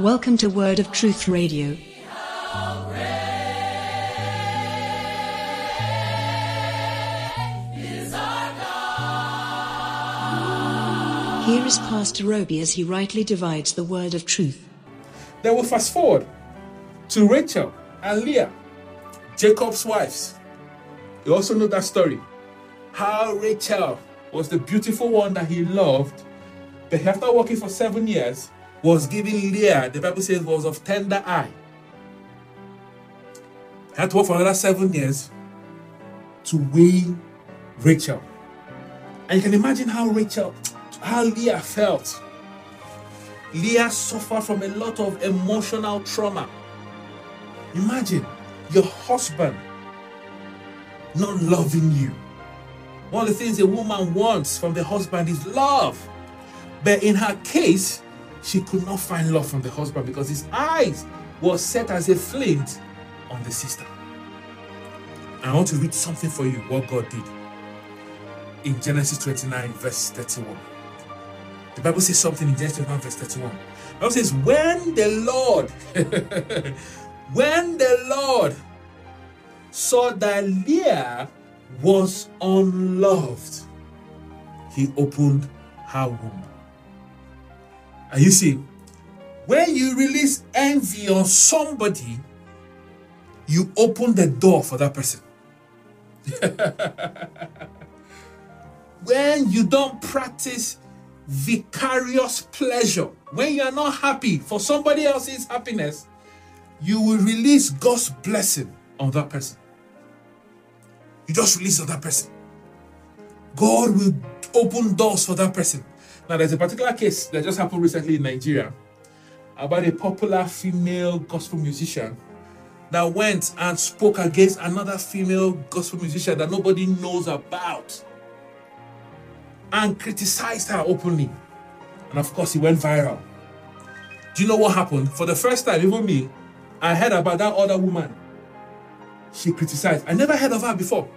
Welcome to Word of Truth Radio. Here is Pastor Obi as he rightly divides the word of truth. Then we fast forward to Rachel and Leah, Jacob's wives. You also know that story. How Rachel was the beautiful one that he loved, but after working for seven years, was giving Leah, the Bible says, was of tender eye. Had to work for another seven years to wean Rachel. And you can imagine how Rachel, how Leah felt. Leah suffered from a lot of emotional trauma. Imagine your husband not loving you. One of the things a woman wants from the husband is love. But in her case, she could not find love from the husband because his eyes were set as a flint on the sister. I want to read something for you what God did in Genesis 29, verse 31. The Bible says something in Genesis 29, verse 31. The Bible says, When the Lord, when the Lord saw that Leah was unloved, he opened her womb. You see, when you release envy on somebody, you open the door for that person. when you don't practice vicarious pleasure, when you are not happy for somebody else's happiness, you will release God's blessing on that person. You just release on that person. God will open doors for that person. Now, there's a particular case that just happened recently in Nigeria about a popular female gospel musician that went and spoke against another female gospel musician that nobody knows about and criticized her openly. And of course, it went viral. Do you know what happened? For the first time, even me, I heard about that other woman. She criticized. I never heard of her before.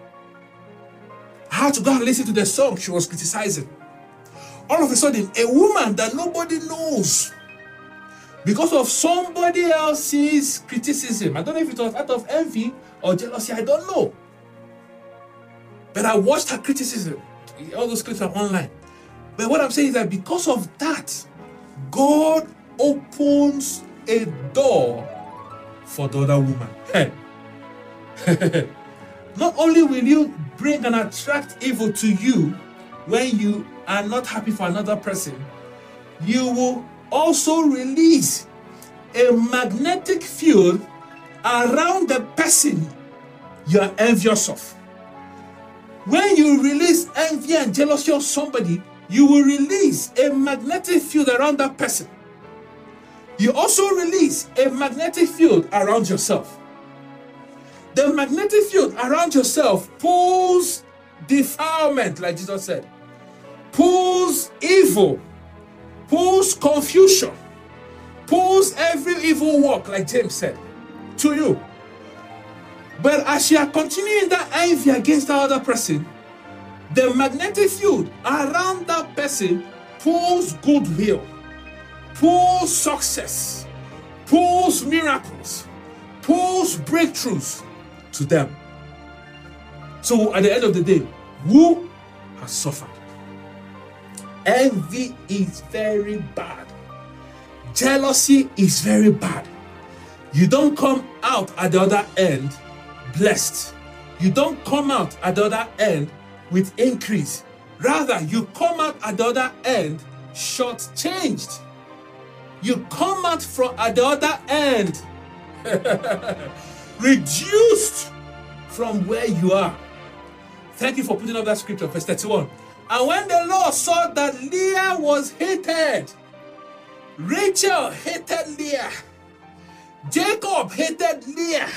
I had to go and listen to the song she was criticizing. All of a sudden, a woman that nobody knows because of somebody else's criticism. I don't know if it was out of envy or jealousy, I don't know. But I watched her criticism. All those clips are online. But what I'm saying is that because of that, God opens a door for the other woman. Hey. not only will you bring and attract evil to you when you are not happy for another person, you will also release a magnetic field around the person you are envious of. When you release envy and jealousy of somebody, you will release a magnetic field around that person. You also release a magnetic field around yourself. The magnetic field around yourself pulls defilement, like Jesus said, pulls evil, pulls confusion, pulls every evil work, like James said, to you. But as you are continuing that envy against that other person, the magnetic field around that person pulls goodwill, pulls success, pulls miracles, pulls breakthroughs to them. So at the end of the day, who has suffered? Envy is very bad. Jealousy is very bad. You don't come out at the other end blessed. You don't come out at the other end with increase. Rather, you come out at the other end short-changed. You come out from at the other end reduced from where you are. Thank you for putting up that scripture, verse 31. And when the Lord saw that Leah was hated, Rachel hated Leah, Jacob hated Leah.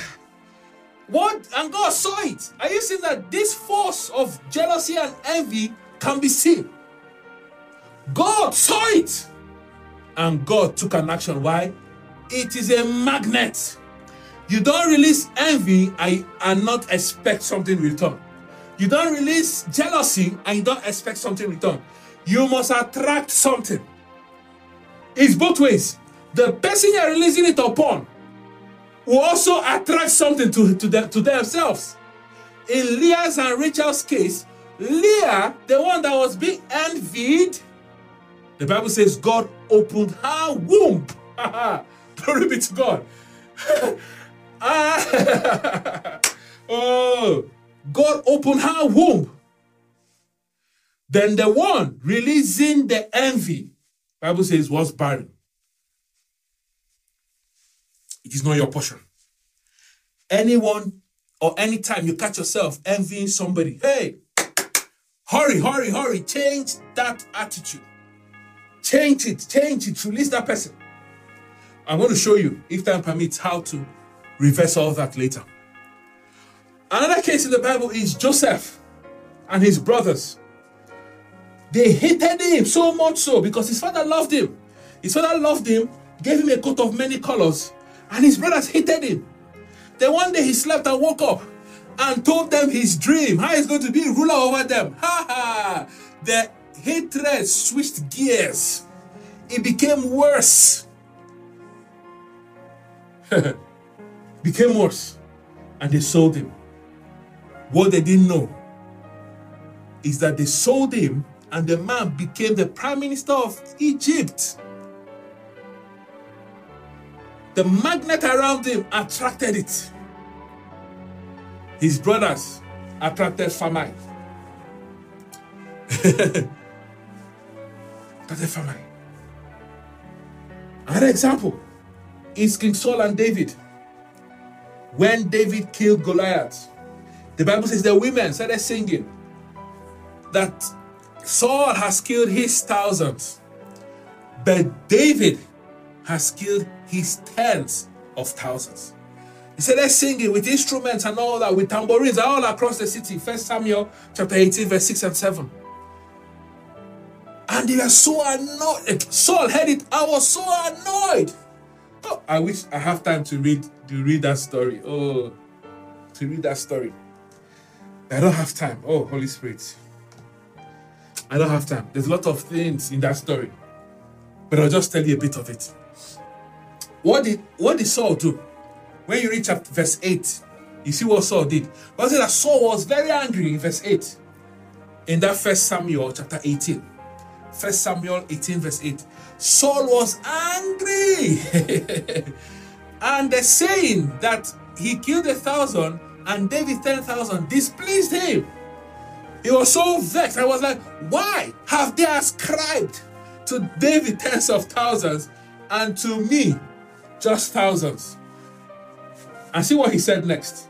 What? And God saw it. Are you seeing that this force of jealousy and envy can be seen? God saw it. And God took an action. Why? It is a magnet. You don't release envy and not expect something in return. You don't release jealousy and you don't expect something in return. You must attract something. It's both ways. the person you're releasing it upon will also attract something to, to, them, to themselves. In Leah's and Rachel's case, Leah, the one that was being envied, the Bible says God opened her womb. Glory be to God. ah, oh, God opened her womb. Then the one releasing the envy, Bible says, was barren. It is not your portion. Anyone or anytime you catch yourself envying somebody, hey, hurry, hurry, hurry, change that attitude. Change it, change it, release that person. I'm going to show you, if time permits, how to reverse all that later. Another case in the Bible is Joseph and his brothers. They hated him so much so because his father loved him. His father loved him, gave him a coat of many colors, and his brothers hated him. Then one day he slept and woke up and told them his dream, how he's going to be ruler over them. Ha ha! The hatred switched gears. It became worse. became worse. And they sold him. What they didn't know is that they sold him and the man became the prime minister of Egypt. The magnet around him attracted it. His brothers attracted famine. attracted famine. Another example is King Saul and David. When David killed Goliath, the Bible says the women started singing that Saul has killed his thousands, but David has killed his tens of thousands. He said, they're singing with instruments and all that, with tambourines all across the city. First Samuel chapter 18, verse 6 and 7. And they were so annoyed. Saul heard it. I was so annoyed. Oh, I wish I have time to read to read that story. Oh, to read that story. I don't have time. Oh, Holy Spirit. I don't have time. There's a lot of things in that story. But I'll just tell you a bit of it. What did what did Saul do? When you reach chapter verse 8, you see what Saul did. But that Saul was very angry in verse 8. In that first Samuel chapter 18. First Samuel 18, verse 8. Saul was angry. and the saying that he killed a thousand and David 10,000 displeased him. He was so vexed. I was like, why have they ascribed to David tens of thousands and to me just thousands? And see what he said next.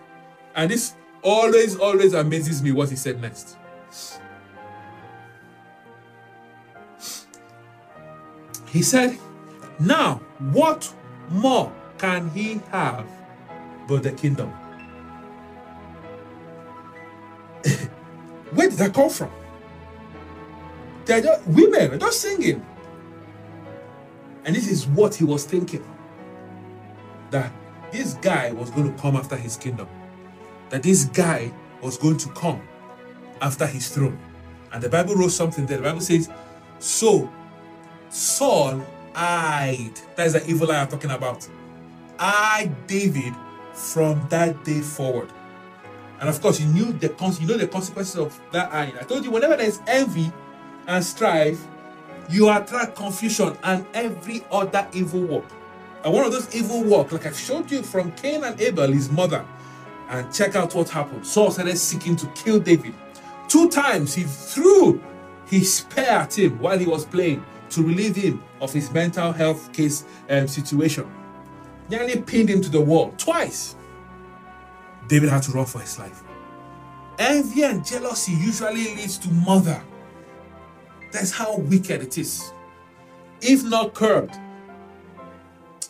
And this always, always amazes me what he said next. He said, Now, what more can he have but the kingdom? Where did that come from? They're just, women are just singing. And this is what he was thinking that this guy was going to come after his kingdom, that this guy was going to come after his throne. And the Bible wrote something there. The Bible says, So Saul eyed, that is the evil eye I'm talking about, eyed David from that day forward. And of course, you knew the you know the consequences of that eye. I told you, whenever there's envy and strife, you attract confusion and every other evil work. And one of those evil work, like I showed you from Cain and Abel, his mother, and check out what happened. Saul started seeking to kill David. Two times he threw his spear at him while he was playing to relieve him of his mental health case um, situation. Nearly pinned him to the wall twice. David had to run for his life. Envy and jealousy usually leads to murder. That's how wicked it is. If not curbed.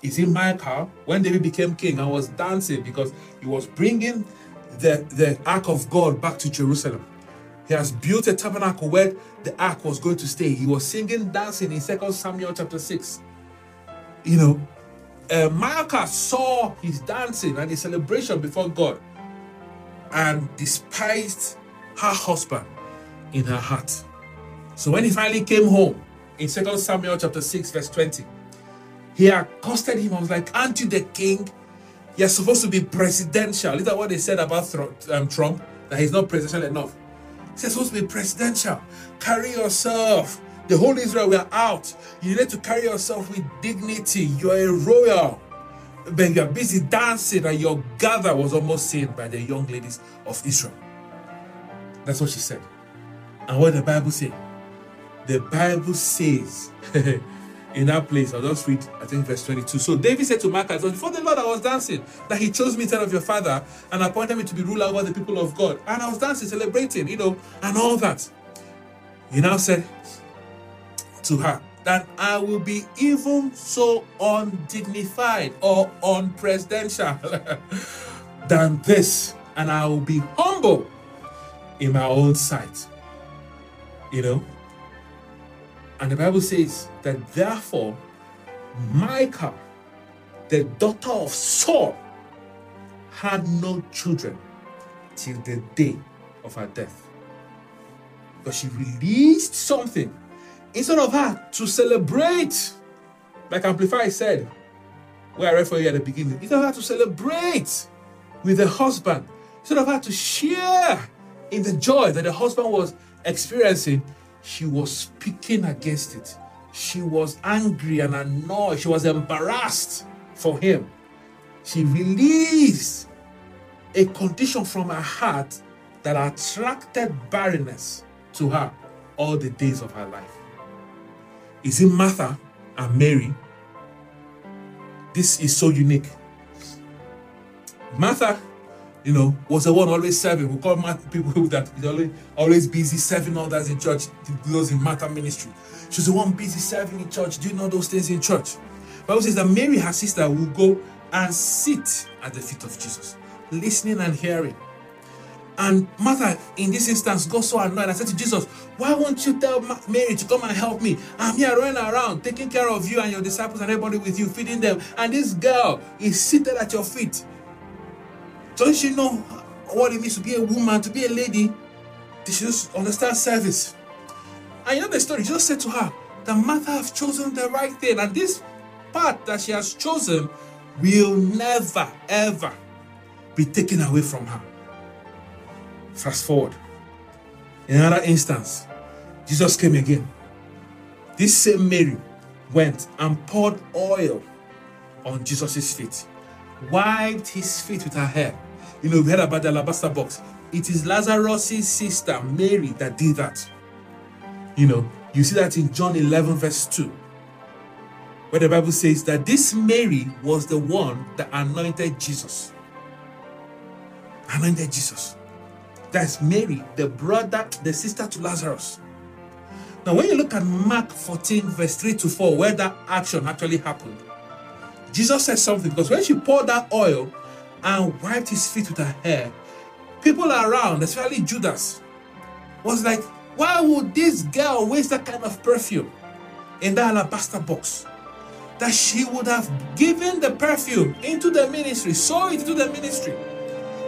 Is it Michal when David became king and was dancing because he was bringing the, the ark of God back to Jerusalem? He has built a tabernacle where the ark was going to stay. He was singing, dancing in 2 Samuel chapter 6. You know, uh, Michal saw his dancing and his celebration before God and despised her husband in her heart. So when he finally came home in 2 Samuel chapter 6, verse 20, He accosted him. I was like, Aren't you the king? You're supposed to be presidential. Is that what they said about um, Trump? That he's not presidential enough. He's supposed to be presidential. Carry yourself. The whole Israel were out. You need to carry yourself with dignity. You're a royal. But you're busy dancing, and your gather was almost seen by the young ladies of Israel. That's what she said. And what the Bible say? The Bible says in that place, I'll just read, I think, verse 22. So David said to Michal, Before the Lord I was dancing, that he chose me instead of your father and appointed me to be ruler over the people of God. And I was dancing, celebrating, you know, and all that. He now said to her, That I will be even so undignified or unpresidential than this, and I will be humble in my own sight. You know? And the Bible says that therefore, Michal, the daughter of Saul, had no children till the day of her death. But she released something instead of her to celebrate, like Amplify said, where I read for you at the beginning, instead of her to celebrate with the husband, instead of her to share in the joy that the husband was experiencing, she was speaking against it. She was angry and annoyed. She was embarrassed for him. She released a condition from her heart that attracted barrenness to her all the days of her life. Is it Martha and Mary? This is so unique. Martha you know, was the one always serving. We call Martha, people that always always busy serving others in church, those in Martha ministry. She's the one busy serving in church, doing all those things in church. Bible says that Mary, her sister, will go and sit at the feet of Jesus, listening and hearing. And Martha, in this instance, got so annoyed. I said to Jesus, Why won't you tell Mary to come and help me? I'm here running around, taking care of you and your disciples and everybody with you, feeding them. And this girl is seated at your feet. Don't you know what it means to be a woman, to be a lady? They should just understand service. And you know the story, Jesus said to her that Martha have chosen the right thing, and this path that she has chosen will never, ever be taken away from her. Fast forward. In another instance, Jesus came again. This same Mary went and poured oil on Jesus' feet, wiped his feet with her hair, you know, we heard about the alabaster box. It is Lazarus' sister, Mary, that did that. You know, you see that in John 11, verse 2, where the Bible says that this Mary was the one that anointed Jesus. Anointed Jesus. That's Mary, the brother, the sister to Lazarus. Now, when you look at Mark 14, verse 3 to 4, where that action actually happened, Jesus said something because when she poured that oil and wiped his feet with her hair. People around, especially Judas, was like, why would this girl waste that kind of perfume in that alabaster box? That she would have given the perfume into the ministry, sold it into the ministry,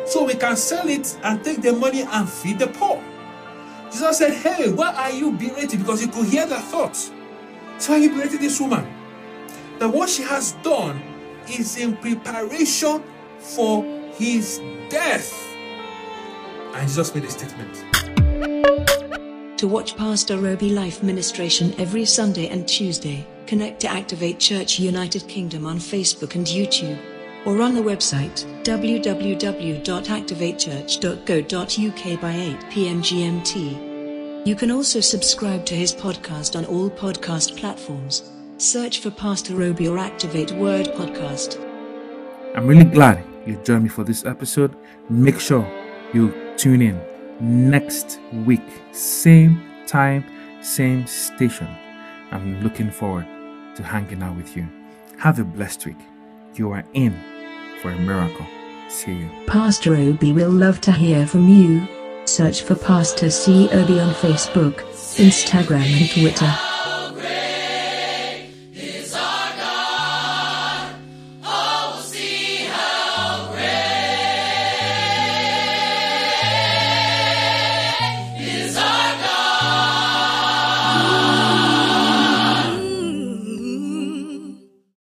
so we can sell it and take the money and feed the poor. Jesus said, Hey, why are you berating? Because he could hear the thoughts. So are you this woman? That what she has done is in preparation for his death. And Jesus made a statement. To watch Pastor Obi Life Ministration every Sunday and Tuesday, connect to Activate Church United Kingdom on Facebook and YouTube, or on the website www.activatechurch.co.uk by 8 pm GMT. You can also subscribe to his podcast on all podcast platforms. Search for Pastor Obi or Activate Word Podcast. I'm really glad you joined me for this episode. Make sure you tune in next week, same time, same station. I'm looking forward to hanging out with you. Have a blessed week. You are in for a miracle. See you. Pastor Obi will love to hear from you. Search for Pastor C. Obi on Facebook, Instagram, and Twitter.